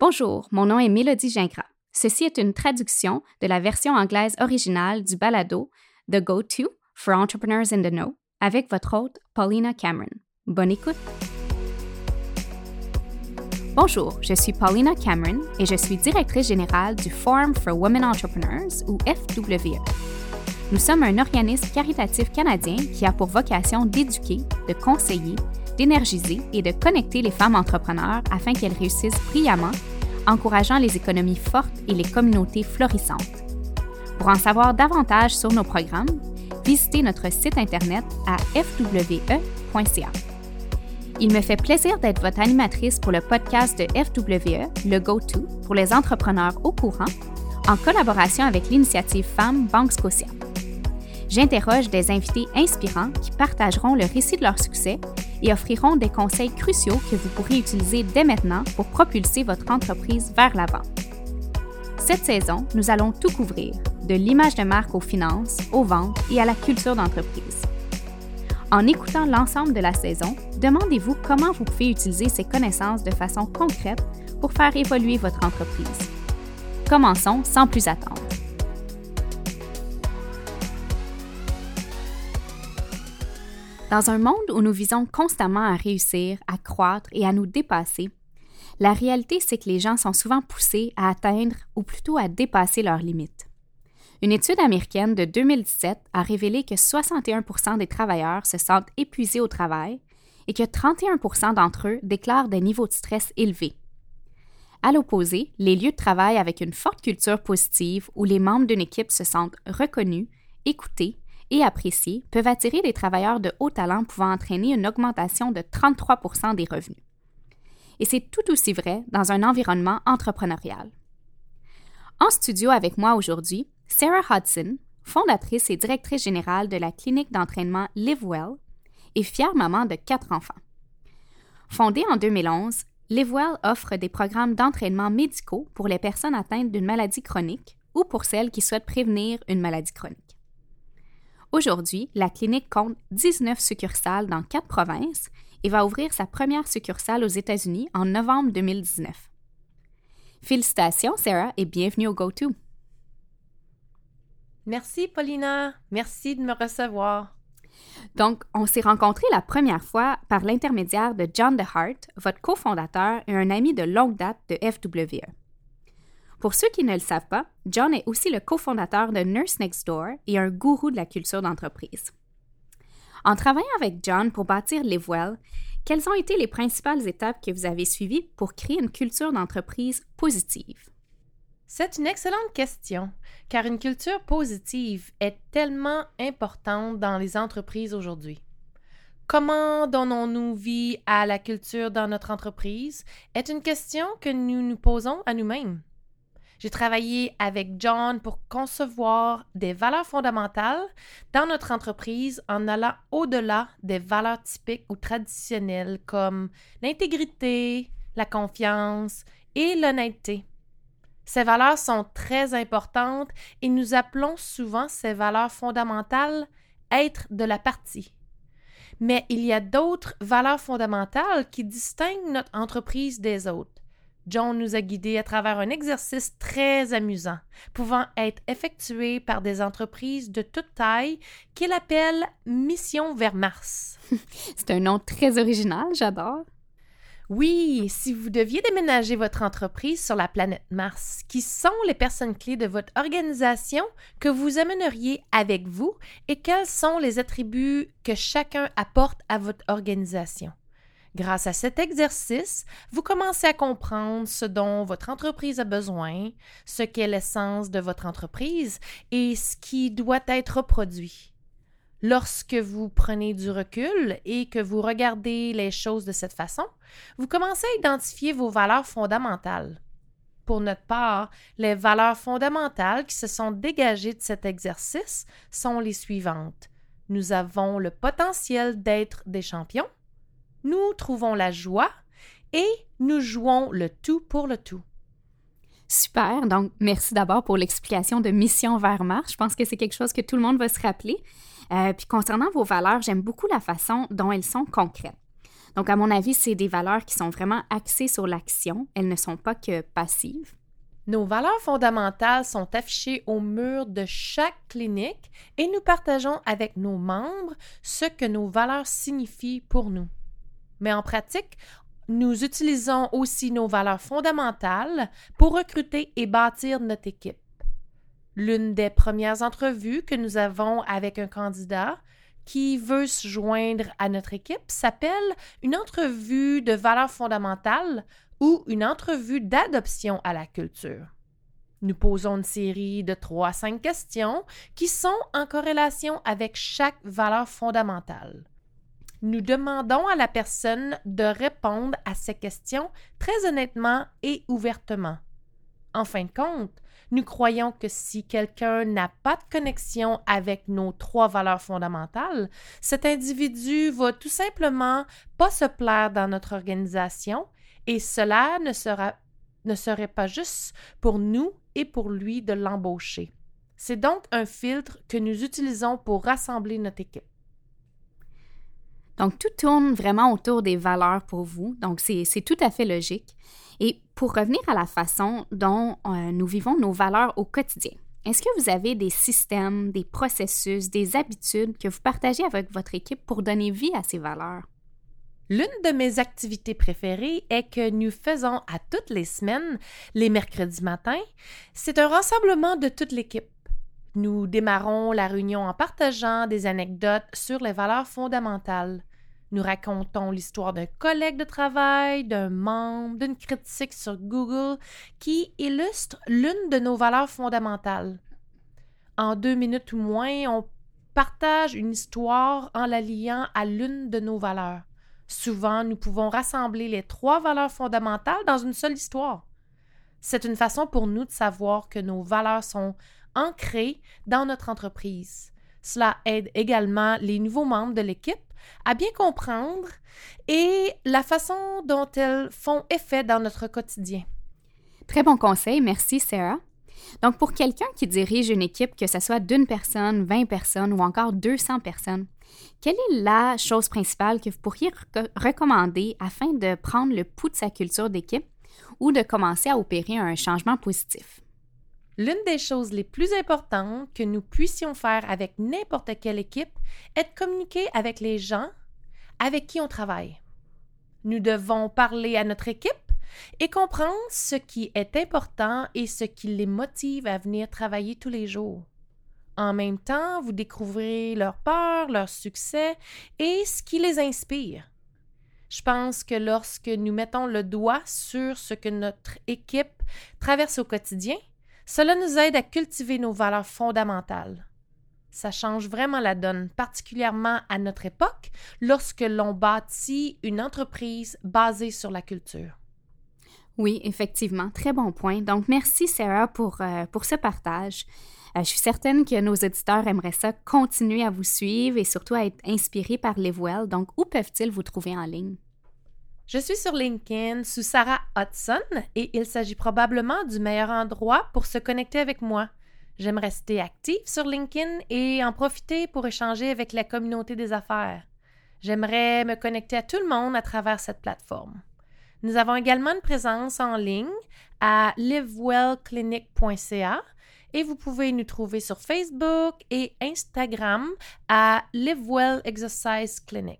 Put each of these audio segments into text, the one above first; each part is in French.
Bonjour, mon nom est Mélodie Gingras. Ceci est une traduction de la version anglaise originale du balado The Go-To for Entrepreneurs in the Know avec votre hôte Paulina Cameron. Bonne écoute! Bonjour, je suis Paulina Cameron et je suis directrice générale du Forum for Women Entrepreneurs ou FWE. Nous sommes un organisme caritatif canadien qui a pour vocation d'éduquer, de conseiller, d'énergiser et de connecter les femmes entrepreneurs afin qu'elles réussissent brillamment, encourageant les économies fortes et les communautés florissantes. Pour en savoir davantage sur nos programmes, visitez notre site internet à fwe.ca. Il me fait plaisir d'être votre animatrice pour le podcast de FWE, le Go-To, pour les entrepreneurs au courant, en collaboration avec l'initiative Femmes Banque Scotia. J'interroge des invités inspirants qui partageront le récit de leur succès et offriront des conseils cruciaux que vous pourrez utiliser dès maintenant pour propulser votre entreprise vers l'avant. Cette saison, nous allons tout couvrir, de l'image de marque aux finances, aux ventes et à la culture d'entreprise. En écoutant l'ensemble de la saison, demandez-vous comment vous pouvez utiliser ces connaissances de façon concrète pour faire évoluer votre entreprise. Commençons sans plus attendre. Dans un monde où nous visons constamment à réussir, à croître et à nous dépasser, la réalité, c'est que les gens sont souvent poussés à atteindre ou plutôt à dépasser leurs limites. Une étude américaine de 2017 a révélé que 61% des travailleurs se sentent épuisés au travail et que 31% d'entre eux déclarent des niveaux de stress élevés. À l'opposé, les lieux de travail avec une forte culture positive où les membres d'une équipe se sentent reconnus, écoutés et appréciés peuvent attirer des travailleurs de haut talent pouvant entraîner une augmentation de 33 des revenus. Et c'est tout aussi vrai dans un environnement entrepreneurial. En studio avec moi aujourd'hui, Sarah Hudson, fondatrice et directrice générale de la clinique d'entraînement LiveWell et fière maman de quatre enfants. Fondée en 2011, LiveWell offre des programmes d'entraînement médicaux pour les personnes atteintes d'une maladie chronique ou pour celles qui souhaitent prévenir une maladie chronique. Aujourd'hui, la clinique compte 19 succursales dans quatre provinces et va ouvrir sa première succursale aux États-Unis en novembre 2019. Félicitations, Sarah, et bienvenue au GoTo. Merci, Paulina. Merci de me recevoir. Donc, on s'est rencontrés la première fois par l'intermédiaire de John DeHart, votre cofondateur et un ami de longue date de FWE. Pour ceux qui ne le savent pas, John est aussi le cofondateur de Nurse Next Door et un gourou de la culture d'entreprise. En travaillant avec John pour bâtir Livewell, quelles ont été les principales étapes que vous avez suivies pour créer une culture d'entreprise positive? C'est une excellente question, car une culture positive est tellement importante dans les entreprises aujourd'hui. Comment donnons-nous vie à la culture dans notre entreprise est une question que nous nous posons à nous-mêmes. J'ai travaillé avec John pour concevoir des valeurs fondamentales dans notre entreprise en allant au-delà des valeurs typiques ou traditionnelles comme l'intégrité, la confiance et l'honnêteté. Ces valeurs sont très importantes et nous appelons souvent ces valeurs fondamentales être de la partie. Mais il y a d'autres valeurs fondamentales qui distinguent notre entreprise des autres. John nous a guidés à travers un exercice très amusant, pouvant être effectué par des entreprises de toute taille qu'il appelle Mission vers Mars. C'est un nom très original, j'adore. Oui, si vous deviez déménager votre entreprise sur la planète Mars, qui sont les personnes clés de votre organisation que vous amèneriez avec vous et quels sont les attributs que chacun apporte à votre organisation? Grâce à cet exercice, vous commencez à comprendre ce dont votre entreprise a besoin, ce qu'est l'essence de votre entreprise et ce qui doit être reproduit. Lorsque vous prenez du recul et que vous regardez les choses de cette façon, vous commencez à identifier vos valeurs fondamentales. Pour notre part, les valeurs fondamentales qui se sont dégagées de cet exercice sont les suivantes. Nous avons le potentiel d'être des champions, nous trouvons la joie et nous jouons le tout pour le tout. Super. Donc, merci d'abord pour l'explication de Mission vers Mars. Je pense que c'est quelque chose que tout le monde va se rappeler. Euh, puis concernant vos valeurs, j'aime beaucoup la façon dont elles sont concrètes. Donc, à mon avis, c'est des valeurs qui sont vraiment axées sur l'action. Elles ne sont pas que passives. Nos valeurs fondamentales sont affichées au mur de chaque clinique et nous partageons avec nos membres ce que nos valeurs signifient pour nous. Mais en pratique, nous utilisons aussi nos valeurs fondamentales pour recruter et bâtir notre équipe. L'une des premières entrevues que nous avons avec un candidat qui veut se joindre à notre équipe s'appelle une entrevue de valeurs fondamentales ou une entrevue d'adoption à la culture. Nous posons une série de trois à cinq questions qui sont en corrélation avec chaque valeur fondamentale. Nous demandons à la personne de répondre à ces questions très honnêtement et ouvertement. En fin de compte, nous croyons que si quelqu'un n'a pas de connexion avec nos trois valeurs fondamentales, cet individu va tout simplement pas se plaire dans notre organisation et cela ne, ne serait pas juste pour nous et pour lui de l'embaucher. C'est donc un filtre que nous utilisons pour rassembler notre équipe. Donc, tout tourne vraiment autour des valeurs pour vous. Donc, c'est tout à fait logique. Et pour revenir à la façon dont euh, nous vivons nos valeurs au quotidien, est-ce que vous avez des systèmes, des processus, des habitudes que vous partagez avec votre équipe pour donner vie à ces valeurs? L'une de mes activités préférées est que nous faisons à toutes les semaines, les mercredis matins. C'est un rassemblement de toute l'équipe. Nous démarrons la réunion en partageant des anecdotes sur les valeurs fondamentales. Nous racontons l'histoire d'un collègue de travail, d'un membre, d'une critique sur Google qui illustre l'une de nos valeurs fondamentales. En deux minutes ou moins, on partage une histoire en la liant à l'une de nos valeurs. Souvent, nous pouvons rassembler les trois valeurs fondamentales dans une seule histoire. C'est une façon pour nous de savoir que nos valeurs sont ancrées dans notre entreprise. Cela aide également les nouveaux membres de l'équipe à bien comprendre et la façon dont elles font effet dans notre quotidien. Très bon conseil, merci Sarah. Donc pour quelqu'un qui dirige une équipe, que ce soit d'une personne, 20 personnes ou encore 200 personnes, quelle est la chose principale que vous pourriez recommander afin de prendre le pouls de sa culture d'équipe ou de commencer à opérer un changement positif? L'une des choses les plus importantes que nous puissions faire avec n'importe quelle équipe est de communiquer avec les gens avec qui on travaille. Nous devons parler à notre équipe et comprendre ce qui est important et ce qui les motive à venir travailler tous les jours. En même temps, vous découvrez leurs peurs, leurs succès et ce qui les inspire. Je pense que lorsque nous mettons le doigt sur ce que notre équipe traverse au quotidien, cela nous aide à cultiver nos valeurs fondamentales. Ça change vraiment la donne, particulièrement à notre époque, lorsque l'on bâtit une entreprise basée sur la culture. Oui, effectivement, très bon point. Donc, merci Sarah pour, euh, pour ce partage. Euh, je suis certaine que nos auditeurs aimeraient ça continuer à vous suivre et surtout à être inspirés par Livewell. Donc, où peuvent-ils vous trouver en ligne? Je suis sur LinkedIn sous Sarah Hudson et il s'agit probablement du meilleur endroit pour se connecter avec moi. J'aime rester active sur LinkedIn et en profiter pour échanger avec la communauté des affaires. J'aimerais me connecter à tout le monde à travers cette plateforme. Nous avons également une présence en ligne à livewellclinic.ca et vous pouvez nous trouver sur Facebook et Instagram à Livewell Exercise Clinic.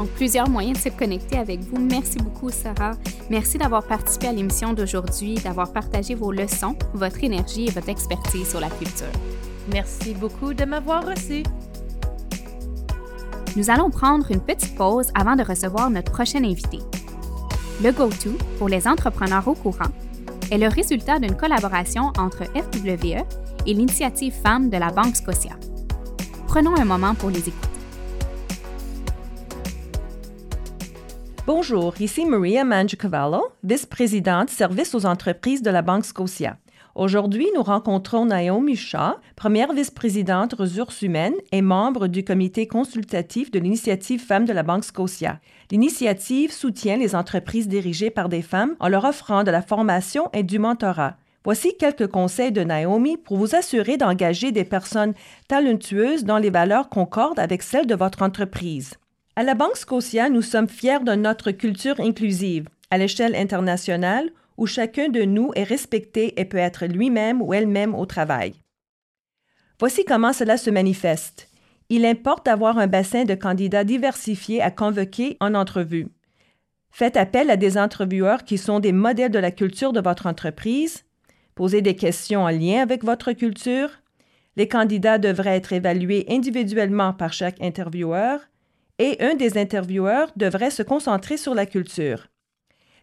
Donc, plusieurs moyens de se connecter avec vous. Merci beaucoup, Sarah. Merci d'avoir participé à l'émission d'aujourd'hui, d'avoir partagé vos leçons, votre énergie et votre expertise sur la culture. Merci beaucoup de m'avoir reçu. Nous allons prendre une petite pause avant de recevoir notre prochain invité. Le GoTo, pour les entrepreneurs au courant, est le résultat d'une collaboration entre FWE et l'initiative Femmes de la Banque Scotia. Prenons un moment pour les écouter. Bonjour, ici Maria Mangiacavallo, vice-présidente service aux entreprises de la Banque Scotia. Aujourd'hui, nous rencontrons Naomi Shaw, première vice-présidente ressources humaines et membre du comité consultatif de l'initiative Femmes de la Banque Scotia. L'initiative soutient les entreprises dirigées par des femmes en leur offrant de la formation et du mentorat. Voici quelques conseils de Naomi pour vous assurer d'engager des personnes talentueuses dont les valeurs concordent avec celles de votre entreprise. À la Banque Scotia, nous sommes fiers de notre culture inclusive à l'échelle internationale où chacun de nous est respecté et peut être lui-même ou elle-même au travail. Voici comment cela se manifeste. Il importe d'avoir un bassin de candidats diversifiés à convoquer en entrevue. Faites appel à des entrevueurs qui sont des modèles de la culture de votre entreprise. Posez des questions en lien avec votre culture. Les candidats devraient être évalués individuellement par chaque intervieweur et un des intervieweurs devrait se concentrer sur la culture.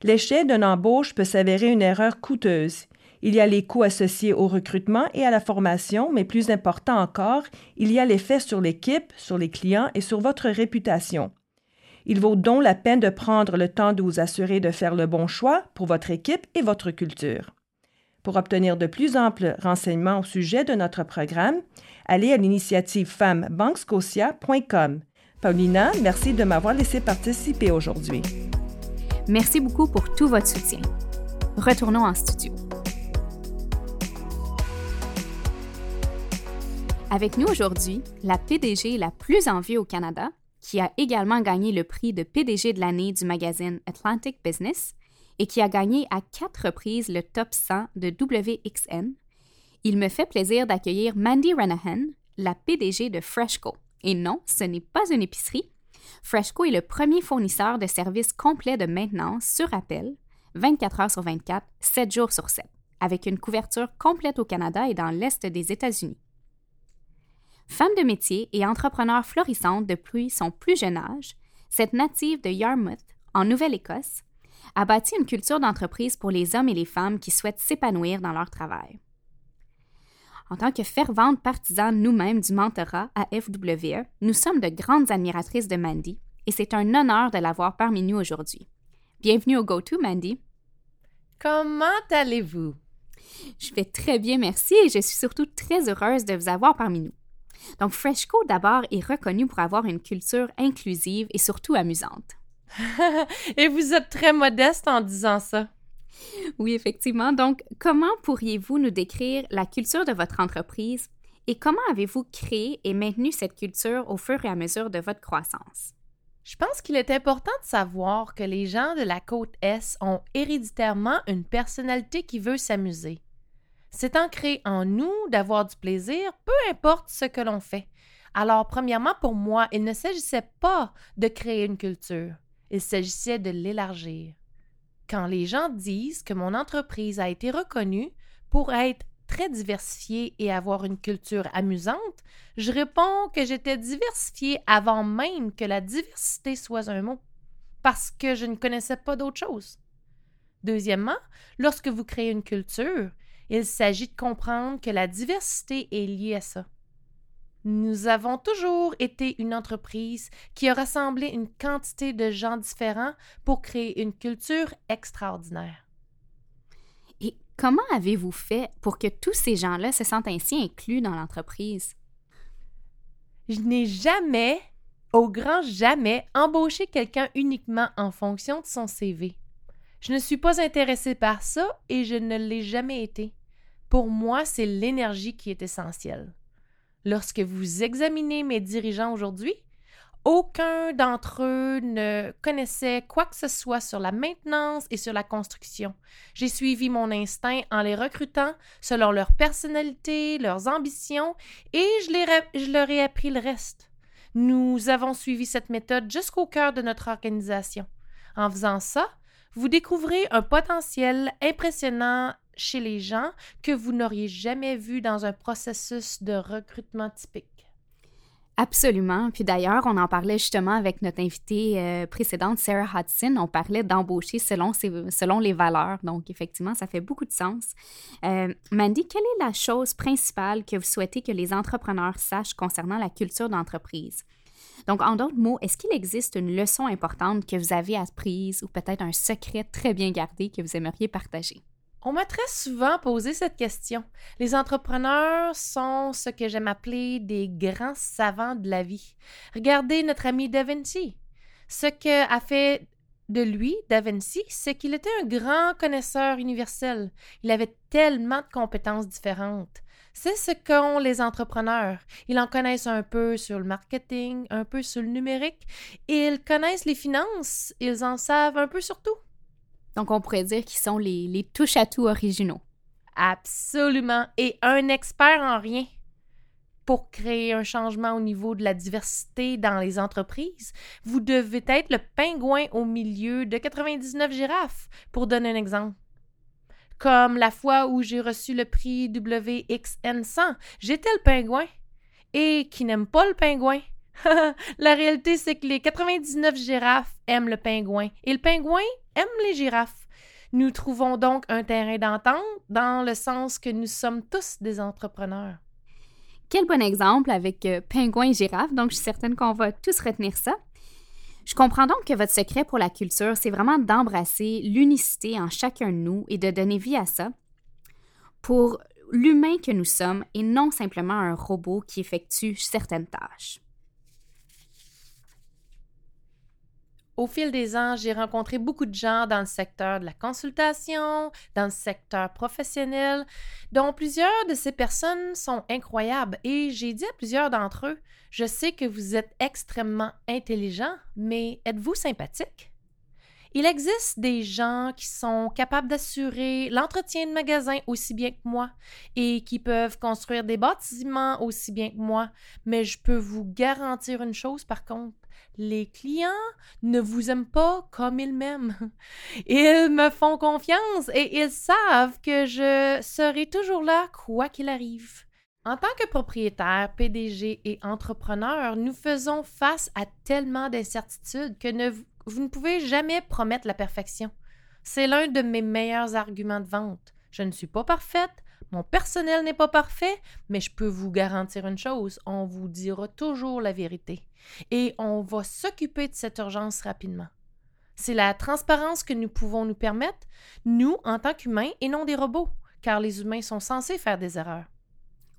L'échec d'une embauche peut s'avérer une erreur coûteuse. Il y a les coûts associés au recrutement et à la formation, mais plus important encore, il y a l'effet sur l'équipe, sur les clients et sur votre réputation. Il vaut donc la peine de prendre le temps de vous assurer de faire le bon choix pour votre équipe et votre culture. Pour obtenir de plus amples renseignements au sujet de notre programme, allez à l'initiative femmesbankscotia.com. Paulina, merci de m'avoir laissé participer aujourd'hui. Merci beaucoup pour tout votre soutien. Retournons en studio. Avec nous aujourd'hui, la PDG la plus en vue au Canada, qui a également gagné le prix de PDG de l'année du magazine Atlantic Business et qui a gagné à quatre reprises le top 100 de WXN, il me fait plaisir d'accueillir Mandy Renahan, la PDG de Freshco. Et non, ce n'est pas une épicerie. Freshco est le premier fournisseur de services complets de maintenance sur appel, 24 heures sur 24, 7 jours sur 7, avec une couverture complète au Canada et dans l'Est des États-Unis. Femme de métier et entrepreneur florissante depuis son plus jeune âge, cette native de Yarmouth, en Nouvelle-Écosse, a bâti une culture d'entreprise pour les hommes et les femmes qui souhaitent s'épanouir dans leur travail. En tant que ferventes partisanes nous-mêmes du mentorat à FWE, nous sommes de grandes admiratrices de Mandy et c'est un honneur de l'avoir parmi nous aujourd'hui. Bienvenue au GoTo, Mandy. Comment allez-vous? Je vais très bien, merci, et je suis surtout très heureuse de vous avoir parmi nous. Donc, Freshco, d'abord, est reconnu pour avoir une culture inclusive et surtout amusante. et vous êtes très modeste en disant ça. Oui, effectivement. Donc, comment pourriez-vous nous décrire la culture de votre entreprise et comment avez-vous créé et maintenu cette culture au fur et à mesure de votre croissance? Je pense qu'il est important de savoir que les gens de la côte Est ont héréditairement une personnalité qui veut s'amuser. C'est ancré en nous d'avoir du plaisir, peu importe ce que l'on fait. Alors, premièrement, pour moi, il ne s'agissait pas de créer une culture, il s'agissait de l'élargir. Quand les gens disent que mon entreprise a été reconnue pour être très diversifiée et avoir une culture amusante, je réponds que j'étais diversifiée avant même que la diversité soit un mot, parce que je ne connaissais pas d'autre chose. Deuxièmement, lorsque vous créez une culture, il s'agit de comprendre que la diversité est liée à ça. Nous avons toujours été une entreprise qui a rassemblé une quantité de gens différents pour créer une culture extraordinaire. Et comment avez-vous fait pour que tous ces gens-là se sentent ainsi inclus dans l'entreprise? Je n'ai jamais, au grand jamais, embauché quelqu'un uniquement en fonction de son CV. Je ne suis pas intéressée par ça et je ne l'ai jamais été. Pour moi, c'est l'énergie qui est essentielle. Lorsque vous examinez mes dirigeants aujourd'hui, aucun d'entre eux ne connaissait quoi que ce soit sur la maintenance et sur la construction. J'ai suivi mon instinct en les recrutant selon leur personnalité, leurs ambitions, et je, je leur ai appris le reste. Nous avons suivi cette méthode jusqu'au cœur de notre organisation. En faisant ça, vous découvrez un potentiel impressionnant chez les gens que vous n'auriez jamais vu dans un processus de recrutement typique? Absolument. Puis d'ailleurs, on en parlait justement avec notre invitée euh, précédente, Sarah Hudson. On parlait d'embaucher selon, selon les valeurs. Donc, effectivement, ça fait beaucoup de sens. Euh, Mandy, quelle est la chose principale que vous souhaitez que les entrepreneurs sachent concernant la culture d'entreprise? Donc, en d'autres mots, est-ce qu'il existe une leçon importante que vous avez apprise ou peut-être un secret très bien gardé que vous aimeriez partager? On m'a très souvent posé cette question. Les entrepreneurs sont ce que j'aime appeler des grands savants de la vie. Regardez notre ami Da Vinci. Ce que a fait de lui, Da Vinci, c'est qu'il était un grand connaisseur universel. Il avait tellement de compétences différentes. C'est ce qu'ont les entrepreneurs. Ils en connaissent un peu sur le marketing, un peu sur le numérique. Ils connaissent les finances. Ils en savent un peu sur tout. Donc, on pourrait dire qu'ils sont les, les touche-à-tout originaux. Absolument. Et un expert en rien. Pour créer un changement au niveau de la diversité dans les entreprises, vous devez être le pingouin au milieu de 99 girafes, pour donner un exemple. Comme la fois où j'ai reçu le prix WXN100, j'étais le pingouin. Et qui n'aime pas le pingouin? la réalité, c'est que les 99 girafes aiment le pingouin et le pingouin aime les girafes. Nous trouvons donc un terrain d'entente dans le sens que nous sommes tous des entrepreneurs. Quel bon exemple avec euh, pingouin et girafe, donc je suis certaine qu'on va tous retenir ça. Je comprends donc que votre secret pour la culture, c'est vraiment d'embrasser l'unicité en chacun de nous et de donner vie à ça pour l'humain que nous sommes et non simplement un robot qui effectue certaines tâches. Au fil des ans, j'ai rencontré beaucoup de gens dans le secteur de la consultation, dans le secteur professionnel, dont plusieurs de ces personnes sont incroyables et j'ai dit à plusieurs d'entre eux, je sais que vous êtes extrêmement intelligents, mais êtes-vous sympathique? Il existe des gens qui sont capables d'assurer l'entretien de magasins aussi bien que moi et qui peuvent construire des bâtiments aussi bien que moi, mais je peux vous garantir une chose par contre, les clients ne vous aiment pas comme ils m'aiment. Ils me font confiance et ils savent que je serai toujours là quoi qu'il arrive. En tant que propriétaire, PDG et entrepreneur, nous faisons face à tellement d'incertitudes que vous ne pouvez jamais promettre la perfection. C'est l'un de mes meilleurs arguments de vente. Je ne suis pas parfaite, mon personnel n'est pas parfait, mais je peux vous garantir une chose, on vous dira toujours la vérité. Et on va s'occuper de cette urgence rapidement. C'est la transparence que nous pouvons nous permettre, nous, en tant qu'humains, et non des robots, car les humains sont censés faire des erreurs.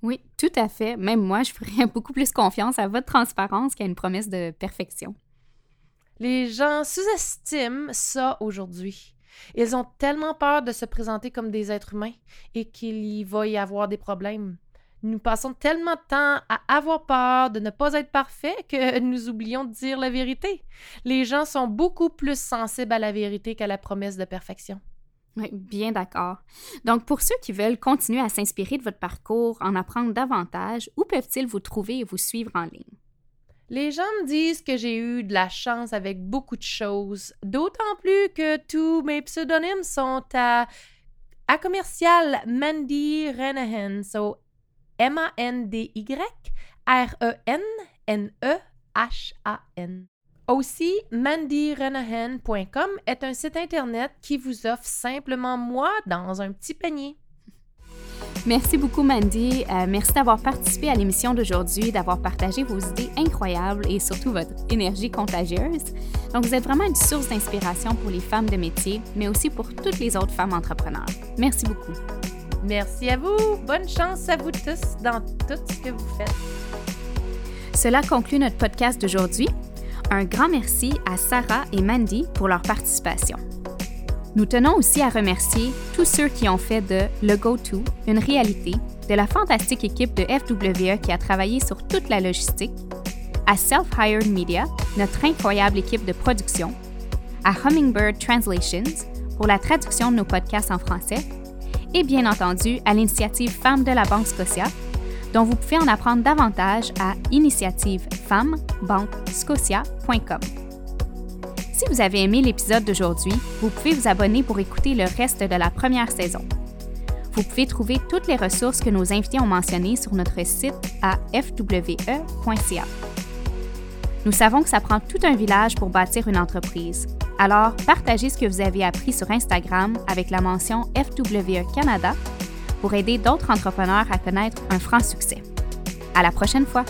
Oui, tout à fait. Même moi, je ferais beaucoup plus confiance à votre transparence qu'à une promesse de perfection. Les gens sous-estiment ça aujourd'hui. Ils ont tellement peur de se présenter comme des êtres humains et qu'il y va y avoir des problèmes. Nous passons tellement de temps à avoir peur de ne pas être parfaits que nous oublions de dire la vérité. Les gens sont beaucoup plus sensibles à la vérité qu'à la promesse de perfection. Bien d'accord. Donc, pour ceux qui veulent continuer à s'inspirer de votre parcours, en apprendre davantage, où peuvent-ils vous trouver et vous suivre en ligne? Les gens me disent que j'ai eu de la chance avec beaucoup de choses, d'autant plus que tous mes pseudonymes sont à, commercial Mandy Renahan, so M-A-N-D-Y-R-E-N-N-E-H-A-N. Aussi, mandyrenahan.com est un site internet qui vous offre simplement moi dans un petit panier. Merci beaucoup, Mandy. Euh, merci d'avoir participé à l'émission d'aujourd'hui, d'avoir partagé vos idées incroyables et surtout votre énergie contagieuse. Donc, vous êtes vraiment une source d'inspiration pour les femmes de métier, mais aussi pour toutes les autres femmes entrepreneurs. Merci beaucoup. Merci à vous. Bonne chance à vous tous dans tout ce que vous faites. Cela conclut notre podcast d'aujourd'hui. Un grand merci à Sarah et Mandy pour leur participation. Nous tenons aussi à remercier tous ceux qui ont fait de Le Go-To une réalité, de la fantastique équipe de FWE qui a travaillé sur toute la logistique, à Self-Hired Media, notre incroyable équipe de production, à Hummingbird Translations pour la traduction de nos podcasts en français, et bien entendu à l'initiative Femmes de la Banque Scotia, dont vous pouvez en apprendre davantage à initiativefemmesbanquescotia.com. Si vous avez aimé l'épisode d'aujourd'hui, vous pouvez vous abonner pour écouter le reste de la première saison. Vous pouvez trouver toutes les ressources que nos invités ont mentionnées sur notre site à fwe.ca. Nous savons que ça prend tout un village pour bâtir une entreprise. Alors, partagez ce que vous avez appris sur Instagram avec la mention FWE Canada pour aider d'autres entrepreneurs à connaître un franc succès. À la prochaine fois!